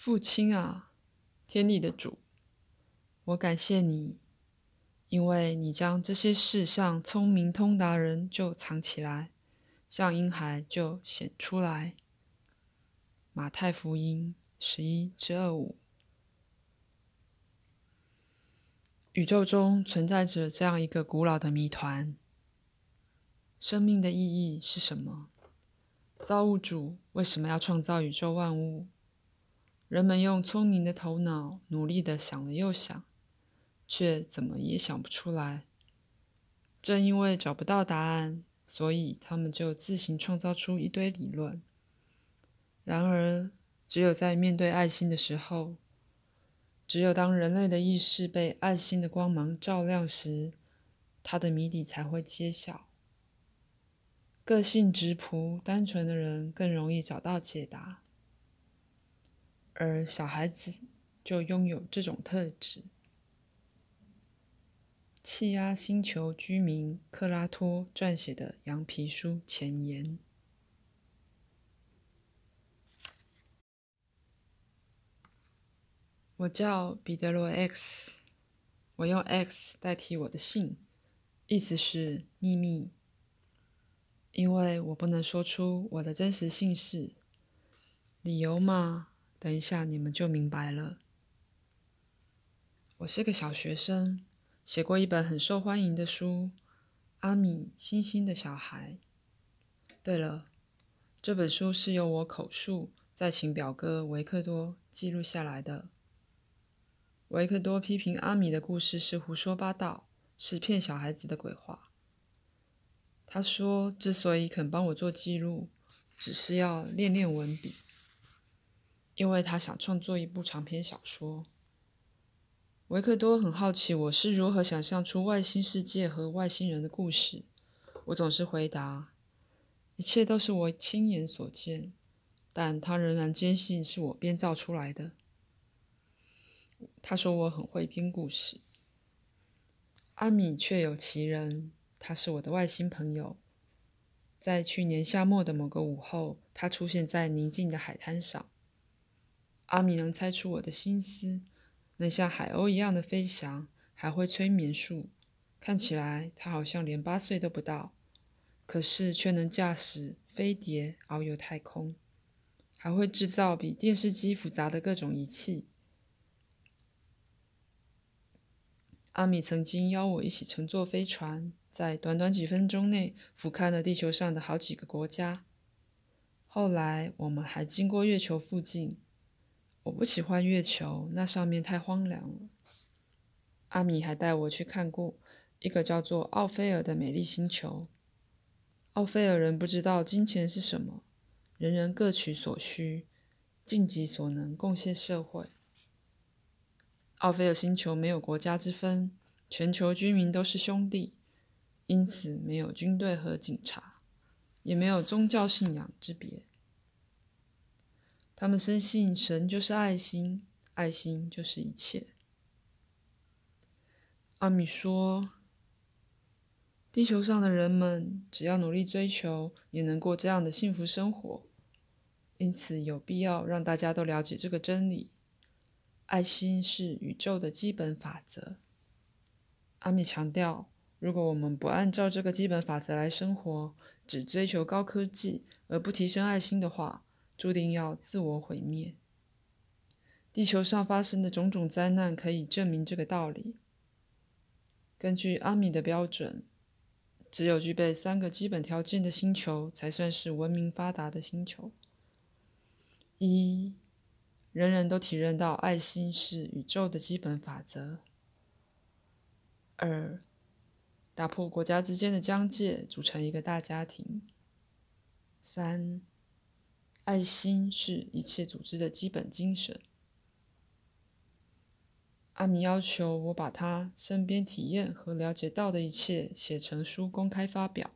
父亲啊，天地的主，我感谢你，因为你将这些事向聪明通达人就藏起来，向婴孩就显出来。马太福音十一至二五。宇宙中存在着这样一个古老的谜团：生命的意义是什么？造物主为什么要创造宇宙万物？人们用聪明的头脑努力的想了又想，却怎么也想不出来。正因为找不到答案，所以他们就自行创造出一堆理论。然而，只有在面对爱心的时候，只有当人类的意识被爱心的光芒照亮时，它的谜底才会揭晓。个性直朴、单纯的人更容易找到解答。而小孩子就拥有这种特质。气压星球居民克拉托撰写的羊皮书前言。我叫彼得罗 X，我用 X 代替我的姓，意思是秘密，因为我不能说出我的真实姓氏。理由嘛？等一下，你们就明白了。我是个小学生，写过一本很受欢迎的书《阿米星星的小孩》。对了，这本书是由我口述，再请表哥维克多记录下来的。维克多批评阿米的故事是胡说八道，是骗小孩子的鬼话。他说，之所以肯帮我做记录，只是要练练文笔。因为他想创作一部长篇小说，维克多很好奇我是如何想象出外星世界和外星人的故事。我总是回答，一切都是我亲眼所见，但他仍然坚信是我编造出来的。他说我很会编故事。阿米确有其人，他是我的外星朋友。在去年夏末的某个午后，他出现在宁静的海滩上。阿米能猜出我的心思，能像海鸥一样的飞翔，还会催眠术。看起来他好像连八岁都不到，可是却能驾驶飞碟遨游太空，还会制造比电视机复杂的各种仪器。阿米曾经邀我一起乘坐飞船，在短短几分钟内俯瞰了地球上的好几个国家。后来我们还经过月球附近。我不喜欢月球，那上面太荒凉了。阿米还带我去看过一个叫做奥菲尔的美丽星球。奥菲尔人不知道金钱是什么，人人各取所需，尽己所能贡献社会。奥菲尔星球没有国家之分，全球居民都是兄弟，因此没有军队和警察，也没有宗教信仰之别。他们深信神就是爱心，爱心就是一切。阿米说：“地球上的人们只要努力追求，也能过这样的幸福生活。因此，有必要让大家都了解这个真理：爱心是宇宙的基本法则。”阿米强调，如果我们不按照这个基本法则来生活，只追求高科技而不提升爱心的话，注定要自我毁灭。地球上发生的种种灾难可以证明这个道理。根据阿米的标准，只有具备三个基本条件的星球才算是文明发达的星球：一、人人都体认到爱心是宇宙的基本法则；二、打破国家之间的疆界，组成一个大家庭；三。爱心是一切组织的基本精神。阿米要求我把他身边体验和了解到的一切写成书公开发表。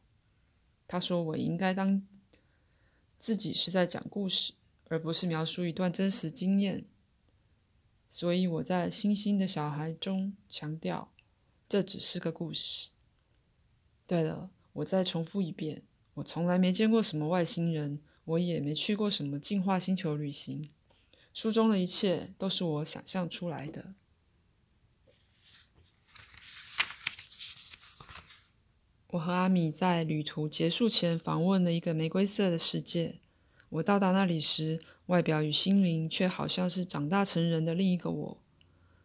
他说我应该当自己是在讲故事，而不是描述一段真实经验。所以我在《星星的小孩》中强调，这只是个故事。对了，我再重复一遍，我从来没见过什么外星人。我也没去过什么进化星球旅行，书中的一切都是我想象出来的。我和阿米在旅途结束前访问了一个玫瑰色的世界。我到达那里时，外表与心灵却好像是长大成人的另一个我。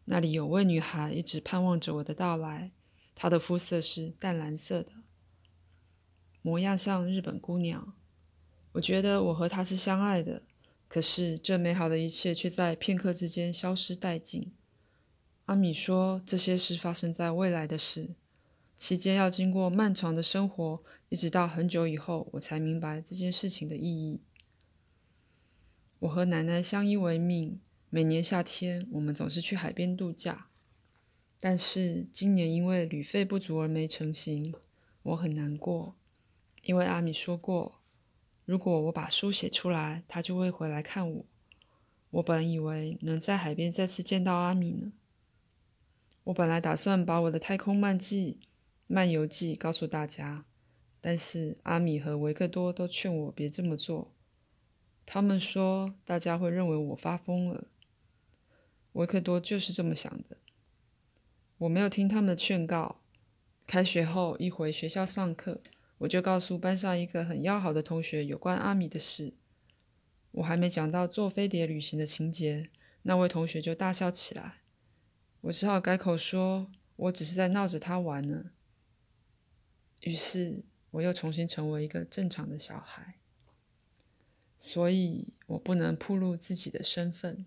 那里有位女孩一直盼望着我的到来，她的肤色是淡蓝色的，模样像日本姑娘。我觉得我和他是相爱的。可是，这美好的一切却在片刻之间消失殆尽。阿米说，这些事发生在未来的事，期间要经过漫长的生活，一直到很久以后，我才明白这件事情的意义。我和奶奶相依为命，每年夏天我们总是去海边度假。但是今年因为旅费不足而没成行，我很难过，因为阿米说过。如果我把书写出来，他就会回来看我。我本以为能在海边再次见到阿米呢。我本来打算把我的太空漫记、漫游记告诉大家，但是阿米和维克多都劝我别这么做。他们说大家会认为我发疯了。维克多就是这么想的。我没有听他们的劝告。开学后一回学校上课。我就告诉班上一个很要好的同学有关阿米的事。我还没讲到坐飞碟旅行的情节，那位同学就大笑起来。我只好改口说，我只是在闹着他玩呢。于是我又重新成为一个正常的小孩。所以我不能暴露自己的身份。